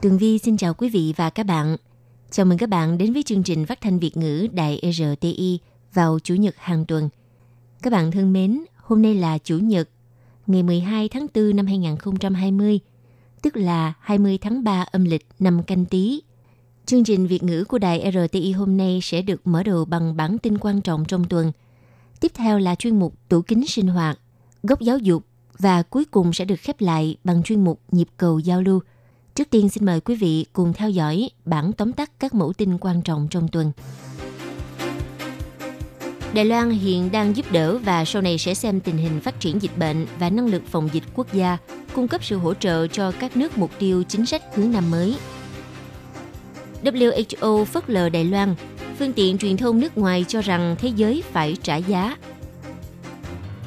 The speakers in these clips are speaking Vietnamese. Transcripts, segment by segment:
Tường Vi xin chào quý vị và các bạn. Chào mừng các bạn đến với chương trình phát thanh Việt ngữ Đài RTI vào Chủ nhật hàng tuần. Các bạn thân mến, hôm nay là Chủ nhật, ngày 12 tháng 4 năm 2020, tức là 20 tháng 3 âm lịch năm canh tí. Chương trình Việt ngữ của Đài RTI hôm nay sẽ được mở đầu bằng bản tin quan trọng trong tuần. Tiếp theo là chuyên mục tủ kính sinh hoạt, góc giáo dục và cuối cùng sẽ được khép lại bằng chuyên mục nhịp cầu giao lưu. Trước tiên xin mời quý vị cùng theo dõi bản tóm tắt các mẫu tin quan trọng trong tuần. Đài Loan hiện đang giúp đỡ và sau này sẽ xem tình hình phát triển dịch bệnh và năng lực phòng dịch quốc gia, cung cấp sự hỗ trợ cho các nước mục tiêu chính sách hướng năm mới. WHO phớt lờ Đài Loan, phương tiện truyền thông nước ngoài cho rằng thế giới phải trả giá.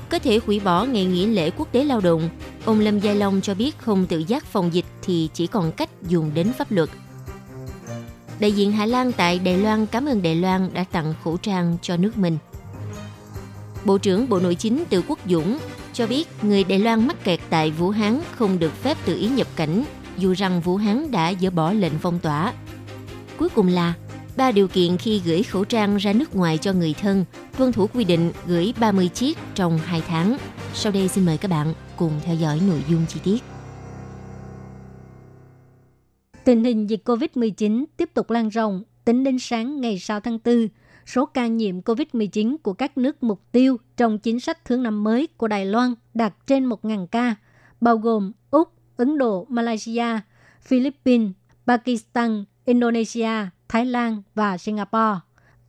Có thể hủy bỏ ngày nghỉ lễ quốc tế lao động, ông Lâm Giai Long cho biết không tự giác phòng dịch thì chỉ còn cách dùng đến pháp luật. Đại diện Hà Lan tại Đài Loan cảm ơn Đài Loan đã tặng khẩu trang cho nước mình. Bộ trưởng Bộ Nội chính Từ Quốc Dũng cho biết người Đài Loan mắc kẹt tại Vũ Hán không được phép tự ý nhập cảnh, dù rằng Vũ Hán đã dỡ bỏ lệnh phong tỏa. Cuối cùng là ba điều kiện khi gửi khẩu trang ra nước ngoài cho người thân, tuân thủ quy định gửi 30 chiếc trong 2 tháng. Sau đây xin mời các bạn cùng theo dõi nội dung chi tiết. Tình hình dịch COVID-19 tiếp tục lan rộng. Tính đến sáng ngày 6 tháng 4, số ca nhiễm COVID-19 của các nước mục tiêu trong chính sách thương năm mới của Đài Loan đạt trên 1.000 ca, bao gồm Úc, Ấn Độ, Malaysia, Philippines, Pakistan, Indonesia, Thái Lan và Singapore.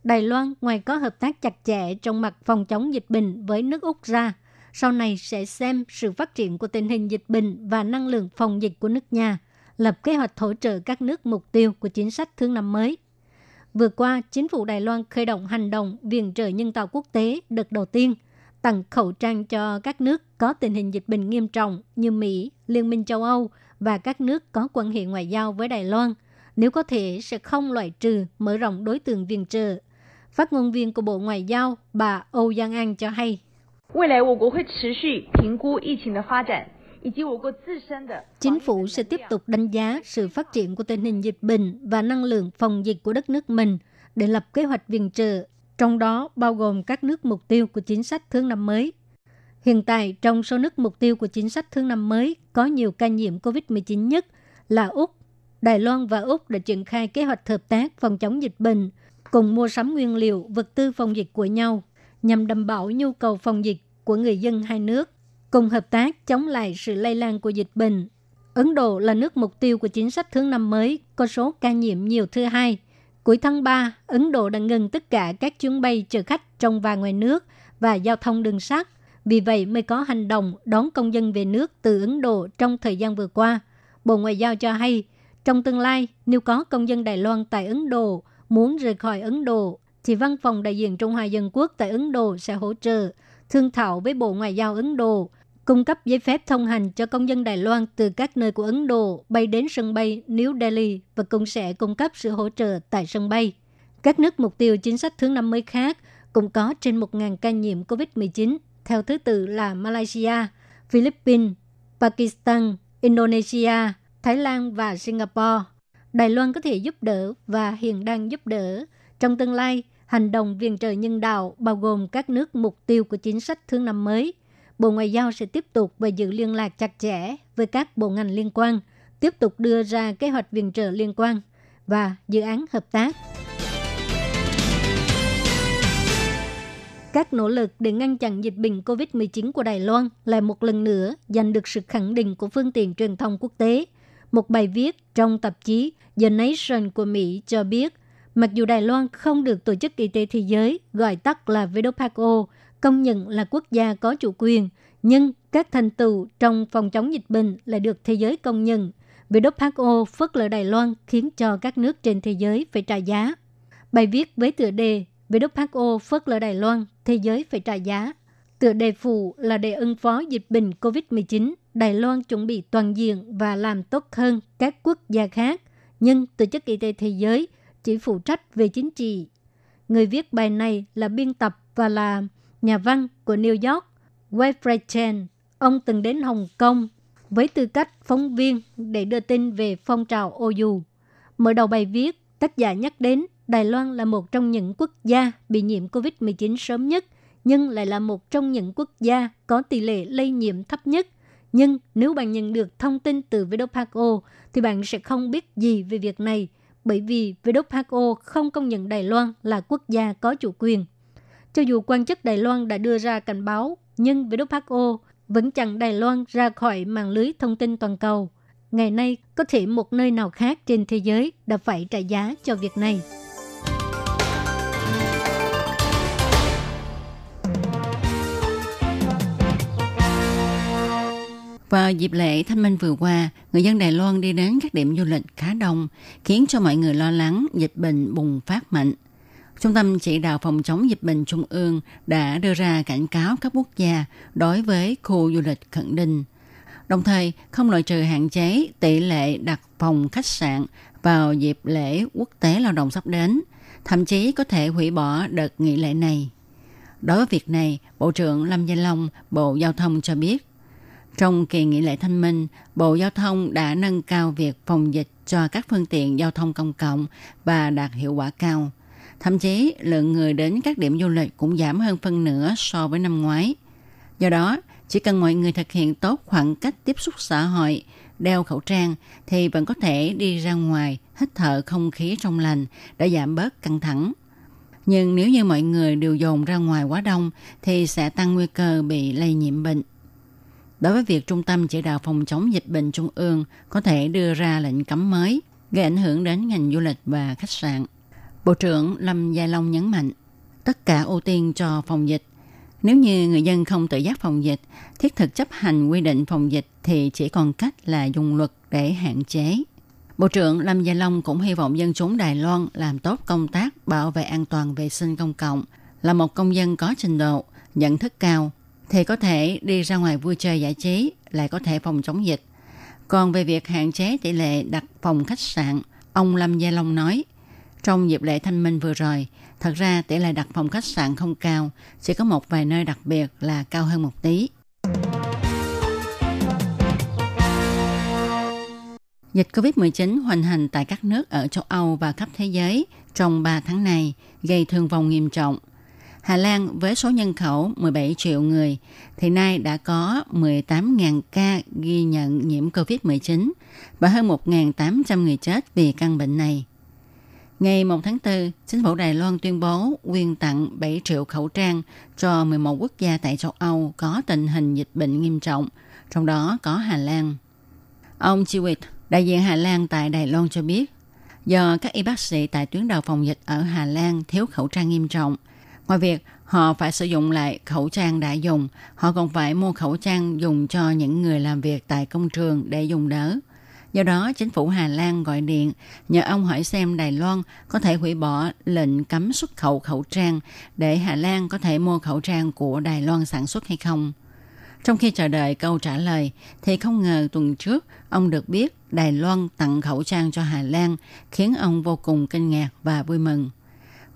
Đài Loan ngoài có hợp tác chặt chẽ trong mặt phòng chống dịch bệnh với nước Úc ra, sau này sẽ xem sự phát triển của tình hình dịch bệnh và năng lượng phòng dịch của nước nhà, lập kế hoạch hỗ trợ các nước mục tiêu của chính sách thương năm mới. Vừa qua, chính phủ Đài Loan khởi động hành động viện trợ nhân tạo quốc tế đợt đầu tiên, tặng khẩu trang cho các nước có tình hình dịch bệnh nghiêm trọng như Mỹ, Liên minh châu Âu và các nước có quan hệ ngoại giao với Đài Loan. Nếu có thể, sẽ không loại trừ mở rộng đối tượng viện trợ. Phát ngôn viên của Bộ Ngoại giao, bà Âu Giang An cho hay. 未来我国会持续评估疫情的发展，以及我国自身的 Chính phủ sẽ tiếp tục đánh giá sự phát triển của tình hình dịch bệnh và năng lượng phòng dịch của đất nước mình để lập kế hoạch viện trợ, trong đó bao gồm các nước mục tiêu của chính sách thương năm mới. Hiện tại, trong số nước mục tiêu của chính sách thương năm mới có nhiều ca nhiễm COVID-19 nhất là Úc. Đài Loan và Úc đã triển khai kế hoạch hợp tác phòng chống dịch bệnh, cùng mua sắm nguyên liệu, vật tư phòng dịch của nhau, nhằm đảm bảo nhu cầu phòng dịch của người dân hai nước cùng hợp tác chống lại sự lây lan của dịch bệnh. Ấn Độ là nước mục tiêu của chính sách thương năm mới, có số ca nhiễm nhiều thứ hai. Cuối tháng 3, Ấn Độ đã ngừng tất cả các chuyến bay chở khách trong và ngoài nước và giao thông đường sắt. Vì vậy mới có hành động đón công dân về nước từ Ấn Độ trong thời gian vừa qua. Bộ Ngoại giao cho hay, trong tương lai, nếu có công dân Đài Loan tại Ấn Độ muốn rời khỏi Ấn Độ, thì văn phòng đại diện Trung Hoa Dân Quốc tại Ấn Độ sẽ hỗ trợ, thương thảo với Bộ Ngoại giao Ấn Độ cung cấp giấy phép thông hành cho công dân Đài Loan từ các nơi của Ấn Độ bay đến sân bay New Delhi và cũng sẽ cung cấp sự hỗ trợ tại sân bay. Các nước mục tiêu chính sách thứ 50 khác cũng có trên 1.000 ca nhiễm COVID-19, theo thứ tự là Malaysia, Philippines, Pakistan, Indonesia, Thái Lan và Singapore. Đài Loan có thể giúp đỡ và hiện đang giúp đỡ. Trong tương lai, hành động viện trợ nhân đạo bao gồm các nước mục tiêu của chính sách thương năm mới – Bộ Ngoại giao sẽ tiếp tục và giữ liên lạc chặt chẽ với các bộ ngành liên quan, tiếp tục đưa ra kế hoạch viện trợ liên quan và dự án hợp tác. Các nỗ lực để ngăn chặn dịch bệnh COVID-19 của Đài Loan lại một lần nữa giành được sự khẳng định của phương tiện truyền thông quốc tế. Một bài viết trong tạp chí The Nation của Mỹ cho biết, mặc dù Đài Loan không được Tổ chức Y tế Thế giới, gọi tắt là WHO, công nhận là quốc gia có chủ quyền, nhưng các thành tựu trong phòng chống dịch bệnh lại được thế giới công nhận. WHO phớt lờ Đài Loan khiến cho các nước trên thế giới phải trả giá. Bài viết với tựa đề WHO phớt lờ Đài Loan, thế giới phải trả giá. Tựa đề phụ là để ứng phó dịch bệnh COVID-19, Đài Loan chuẩn bị toàn diện và làm tốt hơn các quốc gia khác, nhưng Tổ chức Y tế Thế giới chỉ phụ trách về chính trị. Người viết bài này là biên tập và là nhà văn của New York, Wilfred Chen. Ông từng đến Hồng Kông với tư cách phóng viên để đưa tin về phong trào OU. Mở đầu bài viết, tác giả nhắc đến Đài Loan là một trong những quốc gia bị nhiễm COVID-19 sớm nhất, nhưng lại là một trong những quốc gia có tỷ lệ lây nhiễm thấp nhất. Nhưng nếu bạn nhận được thông tin từ WHO thì bạn sẽ không biết gì về việc này, bởi vì WHO không công nhận Đài Loan là quốc gia có chủ quyền. Cho dù quan chức Đài Loan đã đưa ra cảnh báo, nhưng WHO vẫn chặn Đài Loan ra khỏi mạng lưới thông tin toàn cầu. Ngày nay, có thể một nơi nào khác trên thế giới đã phải trả giá cho việc này. Vào dịp lễ Thanh Minh vừa qua, người dân Đài Loan đi đến các điểm du lịch khá đông, khiến cho mọi người lo lắng dịch bệnh bùng phát mạnh. Trung tâm chỉ đạo phòng chống dịch bệnh Trung ương đã đưa ra cảnh cáo các quốc gia đối với khu du lịch khẩn định. Đồng thời, không loại trừ hạn chế tỷ lệ đặt phòng khách sạn vào dịp lễ quốc tế lao động sắp đến, thậm chí có thể hủy bỏ đợt nghỉ lễ này. Đối với việc này, Bộ trưởng Lâm Gia Long, Bộ Giao thông cho biết, trong kỳ nghỉ lễ thanh minh, Bộ Giao thông đã nâng cao việc phòng dịch cho các phương tiện giao thông công cộng và đạt hiệu quả cao. Thậm chí, lượng người đến các điểm du lịch cũng giảm hơn phân nửa so với năm ngoái. Do đó, chỉ cần mọi người thực hiện tốt khoảng cách tiếp xúc xã hội, đeo khẩu trang thì vẫn có thể đi ra ngoài hít thở không khí trong lành để giảm bớt căng thẳng. Nhưng nếu như mọi người đều dồn ra ngoài quá đông thì sẽ tăng nguy cơ bị lây nhiễm bệnh. Đối với việc Trung tâm Chỉ đạo Phòng chống dịch bệnh Trung ương có thể đưa ra lệnh cấm mới gây ảnh hưởng đến ngành du lịch và khách sạn. Bộ trưởng Lâm Gia Long nhấn mạnh, tất cả ưu tiên cho phòng dịch. Nếu như người dân không tự giác phòng dịch, thiết thực chấp hành quy định phòng dịch thì chỉ còn cách là dùng luật để hạn chế. Bộ trưởng Lâm Gia Long cũng hy vọng dân chúng Đài Loan làm tốt công tác bảo vệ an toàn vệ sinh công cộng, là một công dân có trình độ, nhận thức cao, thì có thể đi ra ngoài vui chơi giải trí, lại có thể phòng chống dịch. Còn về việc hạn chế tỷ lệ đặt phòng khách sạn, ông Lâm Gia Long nói, trong dịp lễ thanh minh vừa rồi, thật ra tỷ lệ đặt phòng khách sạn không cao, chỉ có một vài nơi đặc biệt là cao hơn một tí. Dịch COVID-19 hoành hành tại các nước ở châu Âu và khắp thế giới trong 3 tháng này gây thương vong nghiêm trọng. Hà Lan với số nhân khẩu 17 triệu người thì nay đã có 18.000 ca ghi nhận nhiễm COVID-19 và hơn 1.800 người chết vì căn bệnh này. Ngày 1 tháng 4, chính phủ Đài Loan tuyên bố quyên tặng 7 triệu khẩu trang cho 11 quốc gia tại châu Âu có tình hình dịch bệnh nghiêm trọng, trong đó có Hà Lan. Ông Chiwit, đại diện Hà Lan tại Đài Loan cho biết, do các y bác sĩ tại tuyến đầu phòng dịch ở Hà Lan thiếu khẩu trang nghiêm trọng, ngoài việc họ phải sử dụng lại khẩu trang đã dùng, họ còn phải mua khẩu trang dùng cho những người làm việc tại công trường để dùng đỡ. Do đó, chính phủ Hà Lan gọi điện nhờ ông hỏi xem Đài Loan có thể hủy bỏ lệnh cấm xuất khẩu khẩu trang để Hà Lan có thể mua khẩu trang của Đài Loan sản xuất hay không. Trong khi chờ đợi câu trả lời, thì không ngờ tuần trước ông được biết Đài Loan tặng khẩu trang cho Hà Lan, khiến ông vô cùng kinh ngạc và vui mừng.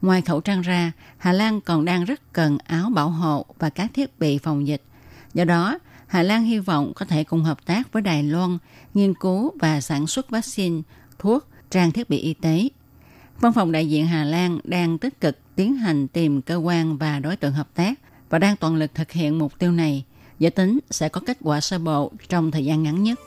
Ngoài khẩu trang ra, Hà Lan còn đang rất cần áo bảo hộ và các thiết bị phòng dịch. Do đó, Hà Lan hy vọng có thể cùng hợp tác với Đài Loan nghiên cứu và sản xuất vaccine, thuốc, trang thiết bị y tế. Văn phòng đại diện Hà Lan đang tích cực tiến hành tìm cơ quan và đối tượng hợp tác và đang toàn lực thực hiện mục tiêu này. Dự tính sẽ có kết quả sơ bộ trong thời gian ngắn nhất.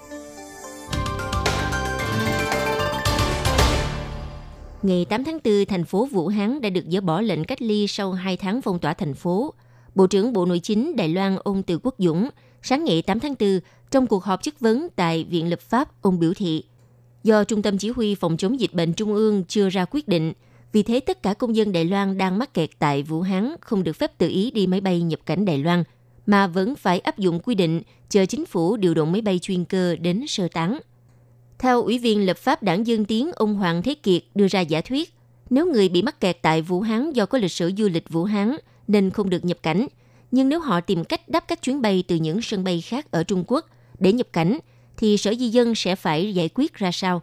Ngày 8 tháng 4, thành phố Vũ Hán đã được dỡ bỏ lệnh cách ly sau 2 tháng phong tỏa thành phố. Bộ trưởng Bộ Nội chính Đài Loan ông Từ Quốc Dũng sáng ngày 8 tháng 4 trong cuộc họp chất vấn tại Viện Lập pháp, ông biểu thị do Trung tâm Chỉ huy Phòng chống dịch bệnh Trung ương chưa ra quyết định, vì thế tất cả công dân Đài Loan đang mắc kẹt tại Vũ Hán không được phép tự ý đi máy bay nhập cảnh Đài Loan, mà vẫn phải áp dụng quy định chờ chính phủ điều động máy bay chuyên cơ đến sơ tán. Theo Ủy viên lập pháp đảng Dương Tiến ông Hoàng Thế Kiệt đưa ra giả thuyết, nếu người bị mắc kẹt tại Vũ Hán do có lịch sử du lịch Vũ Hán nên không được nhập cảnh, nhưng nếu họ tìm cách đáp các chuyến bay từ những sân bay khác ở Trung Quốc để nhập cảnh, thì Sở Di dân sẽ phải giải quyết ra sao?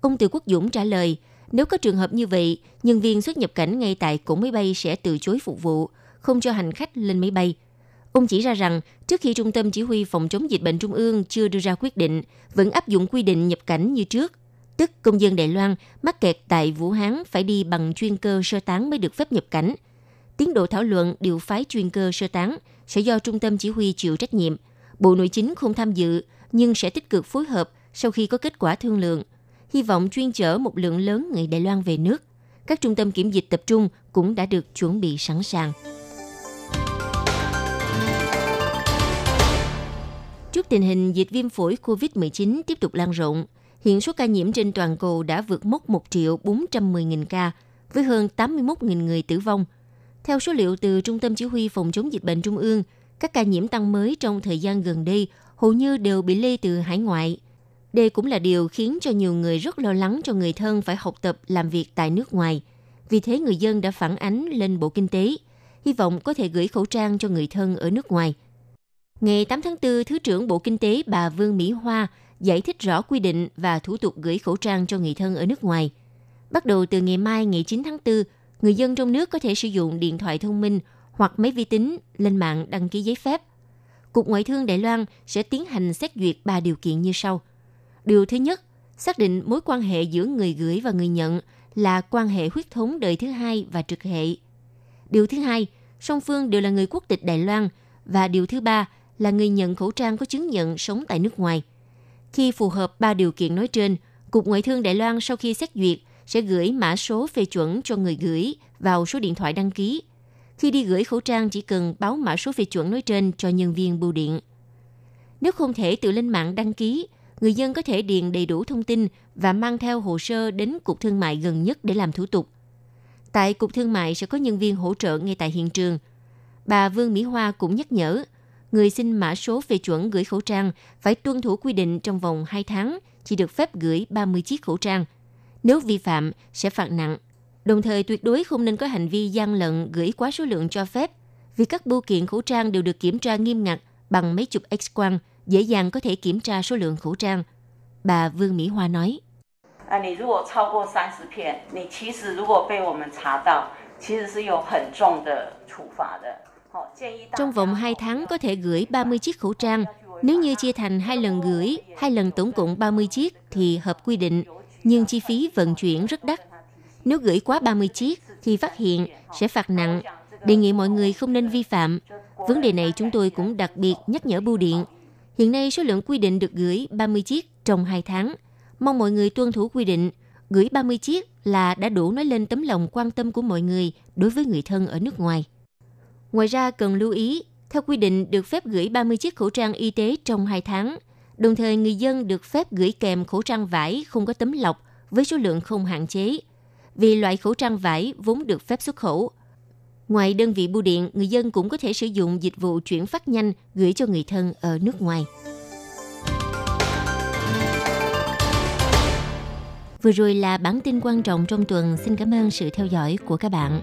Ông Từ Quốc Dũng trả lời, nếu có trường hợp như vậy, nhân viên xuất nhập cảnh ngay tại cổng máy bay sẽ từ chối phục vụ, không cho hành khách lên máy bay. Ông chỉ ra rằng, trước khi Trung tâm Chỉ huy Phòng chống dịch bệnh Trung ương chưa đưa ra quyết định, vẫn áp dụng quy định nhập cảnh như trước. Tức công dân Đài Loan mắc kẹt tại Vũ Hán phải đi bằng chuyên cơ sơ tán mới được phép nhập cảnh. Tiến độ thảo luận điều phái chuyên cơ sơ tán sẽ do Trung tâm Chỉ huy chịu trách nhiệm. Bộ Nội chính không tham dự, nhưng sẽ tích cực phối hợp sau khi có kết quả thương lượng. Hy vọng chuyên chở một lượng lớn người Đài Loan về nước. Các trung tâm kiểm dịch tập trung cũng đã được chuẩn bị sẵn sàng. Trước tình hình dịch viêm phổi COVID-19 tiếp tục lan rộng, hiện số ca nhiễm trên toàn cầu đã vượt mốc 1 triệu 410 nghìn ca, với hơn 81 nghìn người tử vong. Theo số liệu từ Trung tâm Chỉ huy Phòng chống dịch bệnh Trung ương, các ca nhiễm tăng mới trong thời gian gần đây hầu như đều bị lây từ hải ngoại. Đây cũng là điều khiến cho nhiều người rất lo lắng cho người thân phải học tập làm việc tại nước ngoài. Vì thế người dân đã phản ánh lên Bộ Kinh tế, hy vọng có thể gửi khẩu trang cho người thân ở nước ngoài. Ngày 8 tháng 4, Thứ trưởng Bộ Kinh tế bà Vương Mỹ Hoa giải thích rõ quy định và thủ tục gửi khẩu trang cho người thân ở nước ngoài. Bắt đầu từ ngày mai ngày 9 tháng 4, người dân trong nước có thể sử dụng điện thoại thông minh hoặc máy vi tính lên mạng đăng ký giấy phép. Cục Ngoại thương Đài Loan sẽ tiến hành xét duyệt ba điều kiện như sau. Điều thứ nhất, xác định mối quan hệ giữa người gửi và người nhận là quan hệ huyết thống đời thứ hai và trực hệ. Điều thứ hai, song phương đều là người quốc tịch Đài Loan và điều thứ ba là người nhận khẩu trang có chứng nhận sống tại nước ngoài. Khi phù hợp ba điều kiện nói trên, Cục Ngoại thương Đài Loan sau khi xét duyệt sẽ gửi mã số phê chuẩn cho người gửi vào số điện thoại đăng ký. Khi đi gửi khẩu trang chỉ cần báo mã số phê chuẩn nói trên cho nhân viên bưu điện. Nếu không thể tự lên mạng đăng ký, người dân có thể điền đầy đủ thông tin và mang theo hồ sơ đến Cục Thương mại gần nhất để làm thủ tục. Tại Cục Thương mại sẽ có nhân viên hỗ trợ ngay tại hiện trường. Bà Vương Mỹ Hoa cũng nhắc nhở, người xin mã số phê chuẩn gửi khẩu trang phải tuân thủ quy định trong vòng 2 tháng chỉ được phép gửi 30 chiếc khẩu trang. Nếu vi phạm sẽ phạt nặng. Đồng thời tuyệt đối không nên có hành vi gian lận gửi quá số lượng cho phép, vì các bưu kiện khẩu trang đều được kiểm tra nghiêm ngặt bằng máy chụp X-quang, dễ dàng có thể kiểm tra số lượng khẩu trang. Bà Vương Mỹ Hoa nói. 啊，你如果超过三十片，你其实如果被我们查到，其实是有很重的处罚的。 trong vòng 2 tháng có thể gửi 30 chiếc khẩu trang. Nếu như chia thành hai lần gửi, hai lần tổng cộng 30 chiếc thì hợp quy định, nhưng chi phí vận chuyển rất đắt. Nếu gửi quá 30 chiếc thì phát hiện sẽ phạt nặng. Đề nghị mọi người không nên vi phạm. Vấn đề này chúng tôi cũng đặc biệt nhắc nhở bưu điện. Hiện nay số lượng quy định được gửi 30 chiếc trong 2 tháng. Mong mọi người tuân thủ quy định. Gửi 30 chiếc là đã đủ nói lên tấm lòng quan tâm của mọi người đối với người thân ở nước ngoài. Ngoài ra cần lưu ý, theo quy định được phép gửi 30 chiếc khẩu trang y tế trong 2 tháng. Đồng thời người dân được phép gửi kèm khẩu trang vải không có tấm lọc với số lượng không hạn chế. Vì loại khẩu trang vải vốn được phép xuất khẩu. Ngoài đơn vị bưu điện, người dân cũng có thể sử dụng dịch vụ chuyển phát nhanh gửi cho người thân ở nước ngoài. Vừa rồi là bản tin quan trọng trong tuần. Xin cảm ơn sự theo dõi của các bạn.